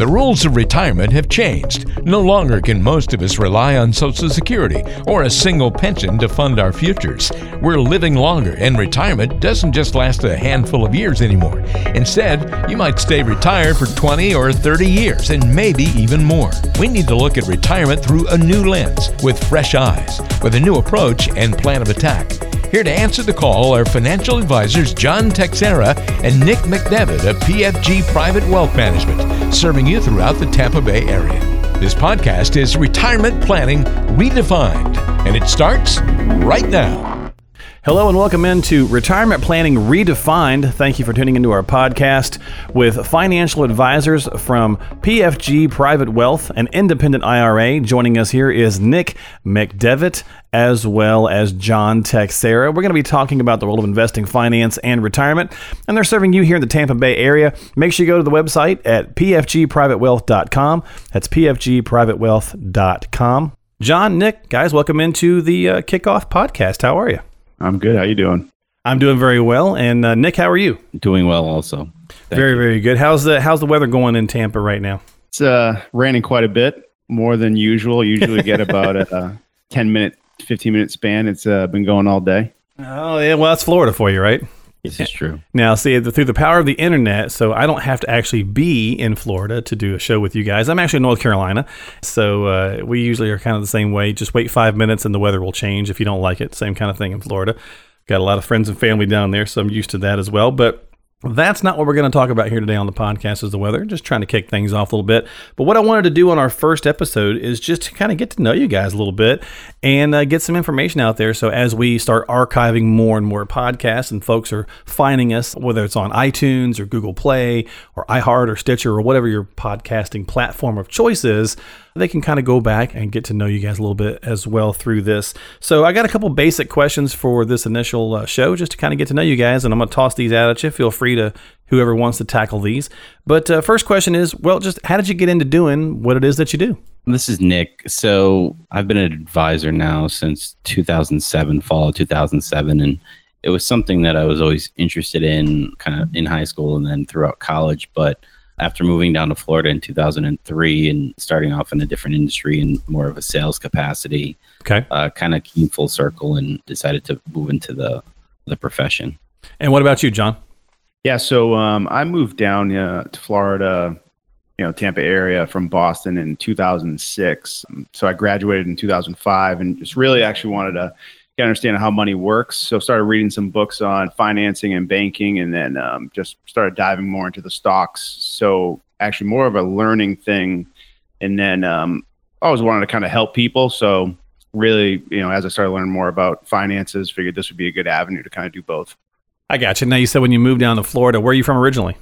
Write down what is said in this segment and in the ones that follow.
The rules of retirement have changed. No longer can most of us rely on Social Security or a single pension to fund our futures. We're living longer, and retirement doesn't just last a handful of years anymore. Instead, you might stay retired for 20 or 30 years and maybe even more. We need to look at retirement through a new lens with fresh eyes, with a new approach and plan of attack. Here to answer the call are financial advisors John Texera and Nick McDevitt of PFG Private Wealth Management, serving you throughout the Tampa Bay area. This podcast is Retirement Planning Redefined, and it starts right now. Hello and welcome into Retirement Planning Redefined. Thank you for tuning into our podcast with financial advisors from PFG Private Wealth, and independent IRA. Joining us here is Nick McDevitt as well as John Texera. We're going to be talking about the role of investing, finance, and retirement, and they're serving you here in the Tampa Bay area. Make sure you go to the website at pfgprivatewealth.com. That's pfgprivatewealth.com. John, Nick, guys, welcome into the uh, kickoff podcast. How are you? I'm good. How you doing? I'm doing very well. And uh, Nick, how are you? Doing well, also. Thank very, you. very good. How's the How's the weather going in Tampa right now? It's uh, raining quite a bit, more than usual. Usually get about a 10 minute, 15 minute span. It's uh, been going all day. Oh yeah, well that's Florida for you, right? This is true. Now, see, through the power of the internet, so I don't have to actually be in Florida to do a show with you guys. I'm actually in North Carolina, so uh, we usually are kind of the same way. Just wait five minutes and the weather will change if you don't like it. Same kind of thing in Florida. Got a lot of friends and family down there, so I'm used to that as well. But that's not what we're going to talk about here today on the podcast is the weather. Just trying to kick things off a little bit. But what i wanted to do on our first episode is just to kind of get to know you guys a little bit and uh, get some information out there. So as we start archiving more and more podcasts and folks are finding us whether it's on itunes or google play or iheart or stitcher or whatever your podcasting platform of choice is they can kind of go back and get to know you guys a little bit as well through this. So I got a couple basic questions for this initial uh, show just to kind of get to know you guys, and I'm going to toss these out at you. Feel free to whoever wants to tackle these. But uh, first question is, well, just how did you get into doing what it is that you do? This is Nick. So I've been an advisor now since 2007, fall of 2007, and it was something that I was always interested in, kind of in high school and then throughout college, but after moving down to Florida in 2003 and starting off in a different industry in more of a sales capacity. Okay. Uh, kind of came full circle and decided to move into the the profession. And what about you, John? Yeah, so um, I moved down uh, to Florida, you know, Tampa area from Boston in 2006. So I graduated in 2005 and just really actually wanted to get understanding how money works. So started reading some books on financing and banking, and then um, just started diving more into the stocks. So actually more of a learning thing, and then um, I always wanted to kind of help people. So really, you know, as I started learning more about finances, figured this would be a good avenue to kind of do both. I got you. Now you said when you moved down to Florida, where are you from originally?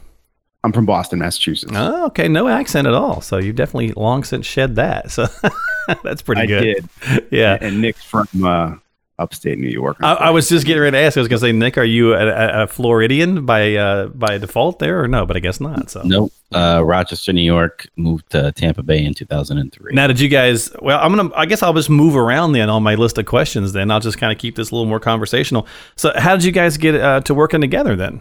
I'm from Boston, Massachusetts. Oh, okay. No accent at all. So you've definitely long since shed that. So that's pretty I good. Did. Yeah. And Nick's from uh, upstate New York. I, I, was just getting ready to ask. I was going to say, Nick, are you a, a Floridian by uh, by default there, or no? But I guess not. So nope. Uh, Rochester, New York, moved to Tampa Bay in 2003. Now, did you guys? Well, I'm gonna. I guess I'll just move around then on my list of questions. Then I'll just kind of keep this a little more conversational. So, how did you guys get uh, to working together then?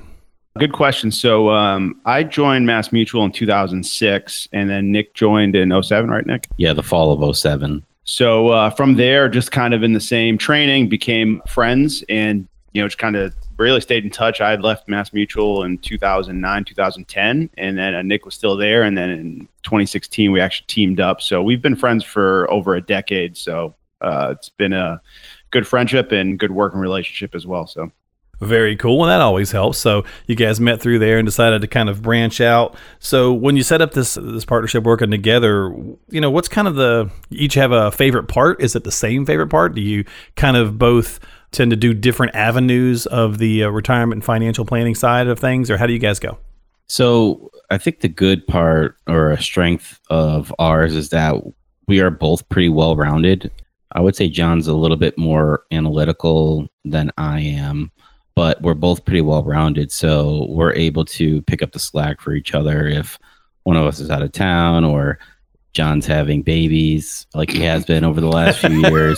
Good question. So um, I joined Mass Mutual in 2006, and then Nick joined in 07, right, Nick? Yeah, the fall of 07. So uh, from there, just kind of in the same training, became friends, and you know, just kind of really stayed in touch. I had left Mass Mutual in 2009, 2010, and then uh, Nick was still there. And then in 2016, we actually teamed up. So we've been friends for over a decade. So uh, it's been a good friendship and good working relationship as well. So very cool. And that always helps. So you guys met through there and decided to kind of branch out. So when you set up this this partnership working together, you know, what's kind of the each have a favorite part? Is it the same favorite part? Do you kind of both tend to do different avenues of the uh, retirement and financial planning side of things or how do you guys go? So, I think the good part or a strength of ours is that we are both pretty well rounded. I would say John's a little bit more analytical than I am but we're both pretty well rounded. So we're able to pick up the slack for each other if one of us is out of town or John's having babies like he has been over the last few years.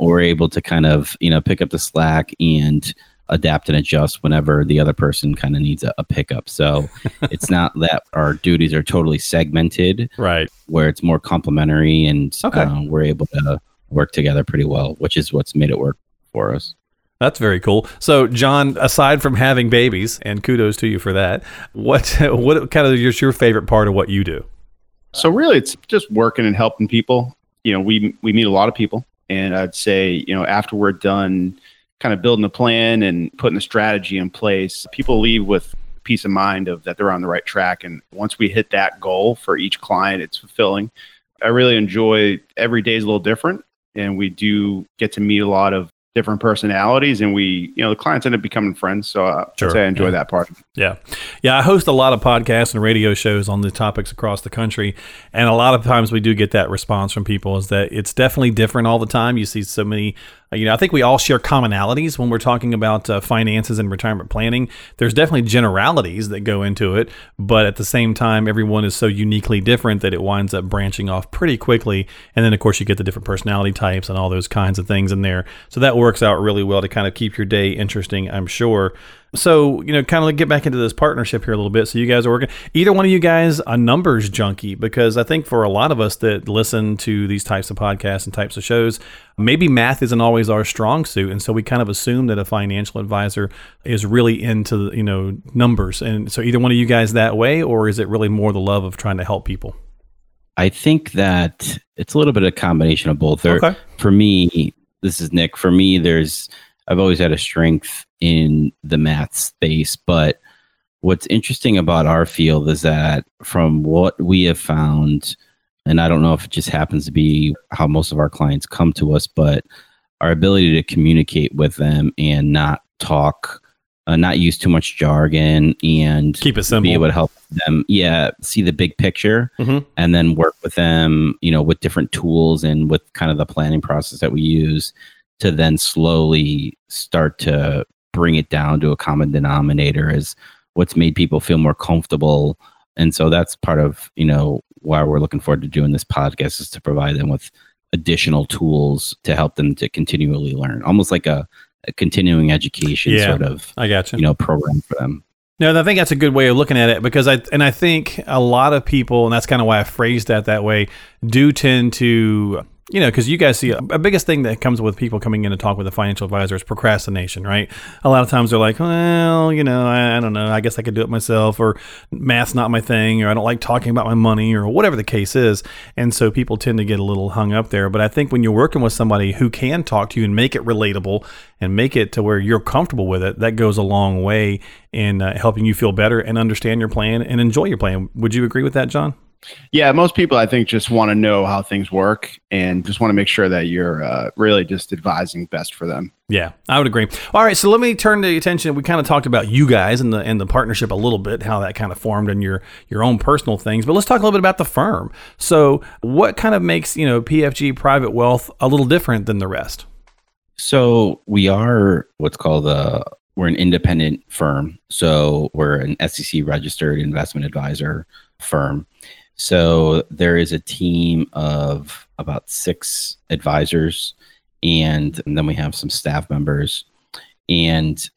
we're able to kind of, you know, pick up the slack and adapt and adjust whenever the other person kind of needs a, a pickup. So it's not that our duties are totally segmented, Right. where it's more complementary and Okay. uh, we're able to work together pretty well, which is what's made it work for us. That's very cool. So, John, aside from having babies, and kudos to you for that, what what kind of is your favorite part of what you do? So really, it's just working and helping people. You know, we we meet a lot of people, and I'd say you know after we're done, kind of building a plan and putting the strategy in place, people leave with peace of mind of that they're on the right track. And once we hit that goal for each client, it's fulfilling. I really enjoy every day is a little different, and we do get to meet a lot of different personalities, and we you know the clients end up becoming friends. So uh, Sure. I enjoy Yeah. that part. Yeah. Yeah. I host a lot of podcasts and radio shows on the topics across the country. And a lot of times we do get that response from people is that it's definitely different all the time. You see so many, you know, I think we all share commonalities when we're talking about uh, finances and retirement planning. There's definitely generalities that go into it. But at the same time, everyone is so uniquely different that it winds up branching off pretty quickly. And then, of course, you get the different personality types and all those kinds of things in there. So that works out really well to kind of keep your day interesting, I'm sure. So, you know, kind of get back into this partnership here a little bit. So, you guys are working, either one of you guys a numbers junkie, because I think for a lot of us that listen to these types of podcasts and types of shows, maybe math isn't always our strong suit. And so we kind of assume that a financial advisor is really into, you know, numbers. And so, either one of you guys that way, or is it really more the love of trying to help people? I think that it's a little bit of a combination of both. There, Okay. For me, this is Nick. For me, there's I've always had a strength in the math space, but what's interesting about our field is that from what we have found, and I don't know if it just happens to be how most of our clients come to us, but our ability to communicate with them and not talk, uh, not use too much jargon, and Keep it simple. be able to help them, yeah, see the big picture Mhm. and then work with them, you know, with different tools and with kind of the planning process that we use to then slowly start to bring it down to a common denominator is what's made people feel more comfortable. And so that's part of, you know, why we're looking forward to doing this podcast is to provide them with additional tools to help them to continually learn, almost like a, a continuing education Yeah. sort of, I got you. you know, program for them. No, I think that's a good way of looking at it because I and I think a lot of people, and that's kind of why I phrased that that way, do tend to you know because you guys see a, biggest thing that comes with people coming in to talk with a financial advisor is procrastination, right? A lot of times they're like, well, you know, I, I don't know, I guess I could do it myself, or math's not my thing, or I don't like talking about my money, or whatever the case is, and so people tend to get a little hung up there. But I think when you're working with somebody who can talk to you and make it relatable and make it to where you're comfortable with it, that goes a long way in uh, helping you feel better and understand your plan and enjoy your plan. Would you agree with that, John? Yeah, most people I think just want to know how things work and just want to make sure that you're uh, really just advising best for them. Yeah, I would agree. All right, so let me turn the attention. We kind of talked about you guys and the and the partnership a little bit, how that kind of formed and your your own personal things. But let's talk a little bit about the firm. So, what kind of makes you know PFG Private Wealth a little different than the rest? So we are what's called a we're an independent firm. So we're an SEC registered investment advisor firm. So there is a team of about six advisors, and, and then we have some staff members. And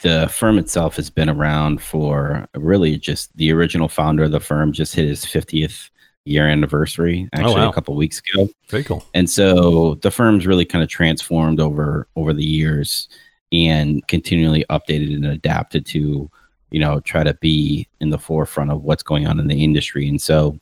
the firm itself has been around for really just the original founder of the firm just hit his 50th year anniversary oh, actually wow. a couple weeks ago Very cool. and so the firm's really kind of transformed over over the years and continually updated and adapted to you know try to be in the forefront of what's going on in the industry and so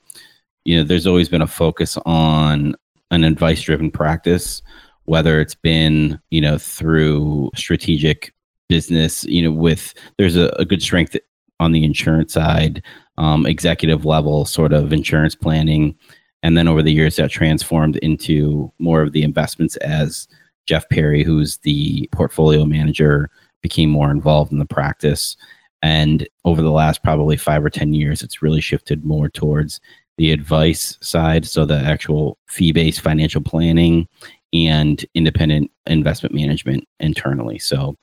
you know there's always been a focus on an advice driven practice whether it's been you know through strategic business you know with there's a, a good strength on the insurance side um, executive level sort of insurance planning. And then over the years that transformed into more of the investments as jeff perry who's the portfolio manager became more involved in the practice. And over the last probably five or ten years it's really shifted more towards the advice side so the actual fee-based financial planning and independent investment management internally so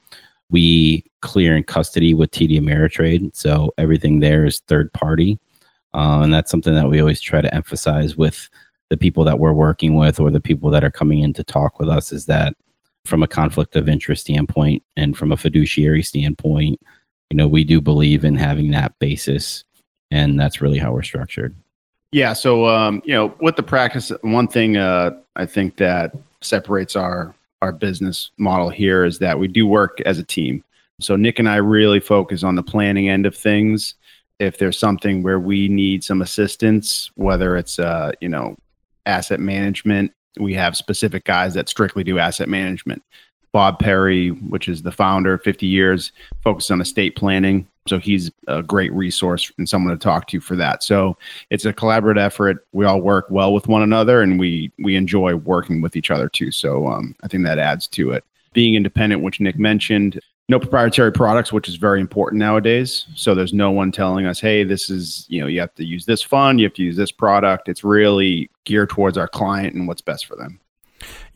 we clear in custody with TD Ameritrade, so everything there is third party, uh, and that's something that we always try to emphasize with the people that we're working with or the people that are coming in to talk with us is that from a conflict of interest standpoint and from a fiduciary standpoint, you know, we do believe in having that basis. And that's really how we're structured. Yeah. So, um, you know, with the practice, one thing uh, I think that separates our our business model here is that we do work as a team. So Nick and I really focus on the planning end of things. If there's something where we need some assistance, whether it's uh, you know, asset management, we have specific guys that strictly do asset management. Bob Perry, which is the founder, 50 years, focused on estate planning. So he's a great resource and someone to talk to for that. So it's a collaborative effort. We all work well with one another, and we we enjoy working with each other too. So um, I think that adds to it. Being independent, which Nick mentioned, no proprietary products, which is very important nowadays. So there's no one telling us, hey, this is you know you have to use this fund, you have to use this product. It's really geared towards our client and what's best for them.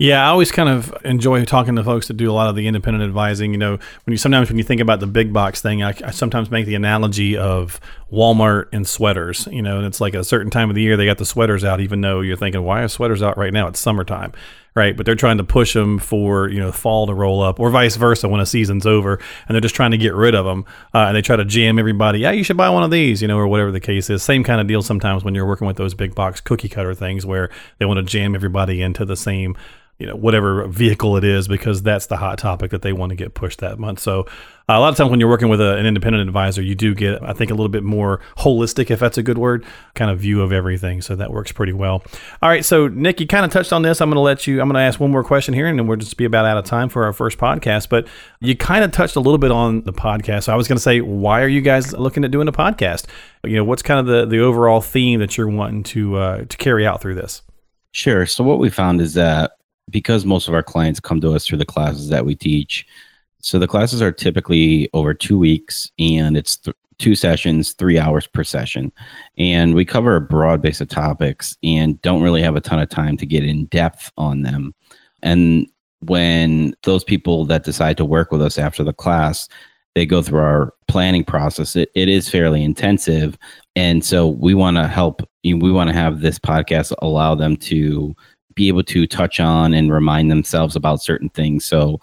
Yeah, I always kind of enjoy talking to folks that do a lot of the independent advising. You know, when you sometimes when you think about the big box thing, I, I, sometimes make the analogy of Walmart and sweaters. You know, and it's like a certain time of the year they got the sweaters out, even though you're thinking, why are sweaters out right now? It's summertime, right? But they're trying to push them for you know fall to roll up, or vice versa when a season's over, and they're just trying to get rid of them, uh, and they try to jam everybody. Yeah, you should buy one of these, you know, or whatever the case is. Same kind of deal sometimes when you're working with those big box cookie cutter things where they want to jam everybody into the same you know whatever vehicle it is because that's the hot topic that they want to get pushed that month. So uh, a lot of times when you're working with a, an independent advisor, you do get I think a little bit more holistic, if that's a good word, kind of view of everything. So that works pretty well. All right, so Nick, you kind of touched on this. I'm going to let you. I'm going to ask one more question here, and then we'll just be about out of time for our first podcast. But you kind of touched a little bit on the podcast. So I was going to say, why are you guys looking at doing a podcast? You know, what's kind of the the overall theme that you're wanting to uh, to carry out through this? Sure. So what we found is that because most of our clients come to us through the classes that we teach. So the classes are typically over two weeks and it's th- two sessions, three hours per session. And we cover a broad base of topics and don't really have a ton of time to get in depth on them. And when those people that decide to work with us after the class, they go through our planning process. It, it is fairly intensive. And so we want to help, we want to have this podcast allow them to be able to touch on and remind themselves about certain things. So,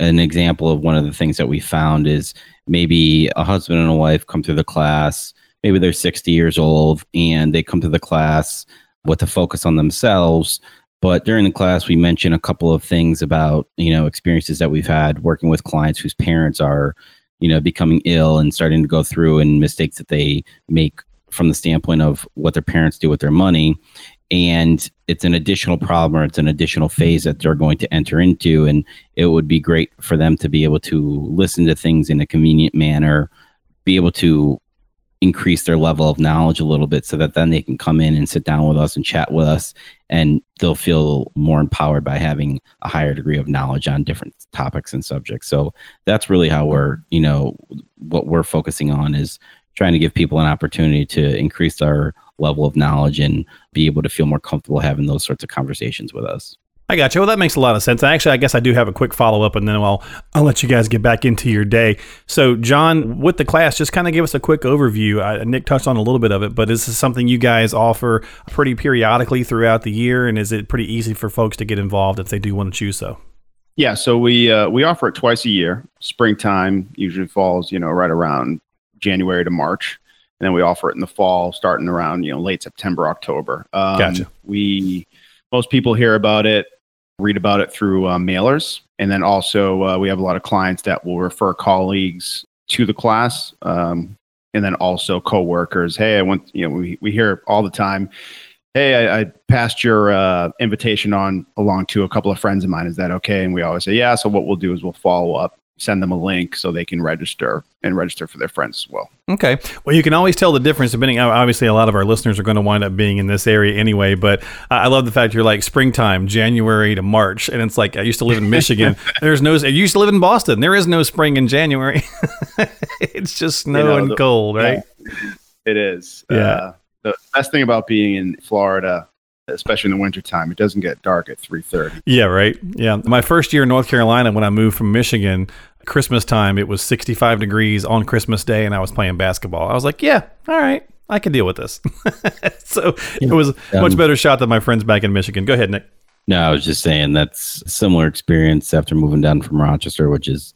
an example of one of the things that we found is maybe a husband and a wife come through the class, maybe they're 60 years old and they come to the class with a focus on themselves. But during the class, we mention a couple of things about, you know, experiences that we've had working with clients whose parents are, you know, becoming ill and starting to go through and mistakes that they make from the standpoint of what their parents do with their money and it's an additional problem or it's an additional phase that they're going to enter into and it would be great for them to be able to listen to things in a convenient manner be able to increase their level of knowledge a little bit so that then they can come in and sit down with us and chat with us and they'll feel more empowered by having a higher degree of knowledge on different topics and subjects. So that's really how we're you know what we're focusing on is trying to give people an opportunity to increase our level of knowledge and be able to feel more comfortable having those sorts of conversations with us. I got you. Well, that makes a lot of sense. Actually, I guess I do have a quick follow up, and then I'll I'll let you guys get back into your day. So, John, with the class, just kind of give us a quick overview. Uh, Nick touched on a little bit of it, but is this something you guys offer pretty periodically throughout the year, and is it pretty easy for folks to get involved if they do want to choose so? Yeah, so we uh, we offer it twice a year. Springtime usually falls, you know, right around January to March and then we offer it in the fall, starting around you know late September, October. Um, gotcha. We most people hear about it, read about it through uh, mailers, and then also uh, we have a lot of clients that will refer colleagues to the class, um, and then also coworkers. Hey, I went. You know, we we hear all the time. Hey, I, I passed your uh, invitation on along to a couple of friends of mine. Is that okay? And we always say, yeah. So what we'll do is we'll follow up send them a link so they can register and register for their friends as well. Okay. Well, you can always tell the difference depending. Obviously, a lot of our listeners are going to wind up being in this area anyway. But I love the fact you're like springtime, January to March, and it's like I used to live in Michigan. There's no. I used to live in Boston. There is no spring in January. it's just snow you know, and the, cold, right? Yeah, it is. Yeah. Uh, the best thing about being in Florida especially in the wintertime. It doesn't get dark at 3.30. Yeah, right. Yeah. My first year in North Carolina, when I moved from Michigan, Christmas time, it was 65 degrees on Christmas Day, and I was playing basketball. I was like, yeah, all right, I can deal with this. so it was a much better shot than my friends back in Michigan. Go ahead, Nick. No, I was just saying that's a similar experience after moving down from Rochester, which is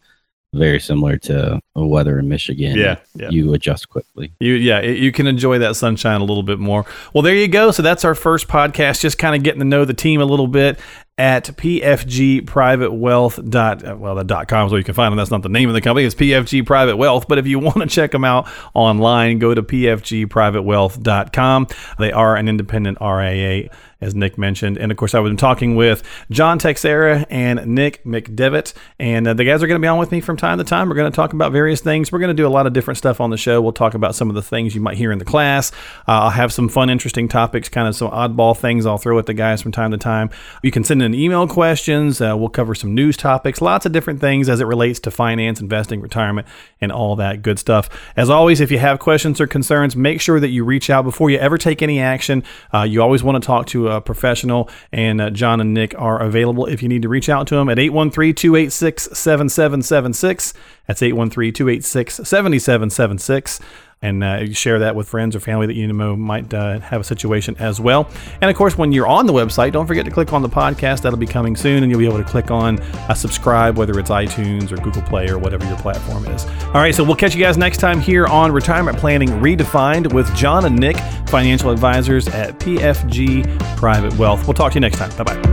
very similar to the weather in Michigan. Yeah, yeah. You adjust quickly. You yeah, you can enjoy that sunshine a little bit more. Well, there you go. So that's our first podcast, just kind of getting to know the team a little bit at PFG Private Wealth dot uh, well the dot com is where you can find them. That's not the name of the company. It's PFG Private Wealth. But if you want to check them out online, go to pfgprivatewealth.com. They are an independent RIA as Nick mentioned. And of course, I've been talking with John Texera and Nick McDevitt, and uh, the guys are going to be on with me from time to time. We're going to talk about various things. We're going to do a lot of different stuff on the show. We'll talk about some of the things you might hear in the class. Uh, I'll have some fun, interesting topics, kind of some oddball things I'll throw at the guys from time to time. You can send in email questions. Uh, we'll cover some news topics, lots of different things as it relates to finance, investing, retirement, and all that good stuff. As always, if you have questions or concerns, make sure that you reach out before you ever take any action. Uh, you always want to talk to a professional, and uh, John and Nick are available if you need to reach out to them at 813 286 7776. That's 813 286 7776 and uh, share that with friends or family that you know might uh, have a situation as well. And of course, when you're on the website, don't forget to click on the podcast. That'll be coming soon, and you'll be able to click on uh, subscribe, whether it's iTunes or Google Play or whatever your platform is. All right, so we'll catch you guys next time here on Retirement Planning Redefined with John and Nick, financial advisors at PFG Private Wealth. We'll talk to you next time. Bye bye.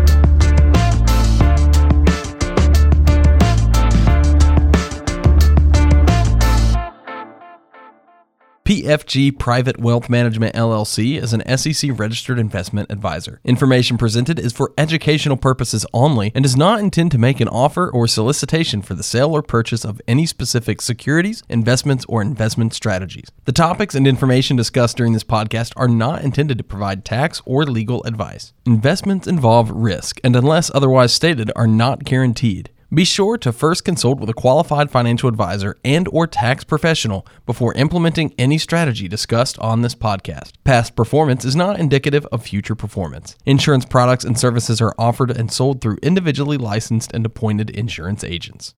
PFG Private Wealth Management LLC is an SEC registered investment advisor. Information presented is for educational purposes only and does not intend to make an offer or solicitation for the sale or purchase of any specific securities, investments, or investment strategies. The topics and information discussed during this podcast are not intended to provide tax or legal advice. Investments involve risk and, unless otherwise stated, are not guaranteed. Be sure to first consult with a qualified financial advisor and or tax professional before implementing any strategy discussed on this podcast. Past performance is not indicative of future performance. Insurance products and services are offered and sold through individually licensed and appointed insurance agents.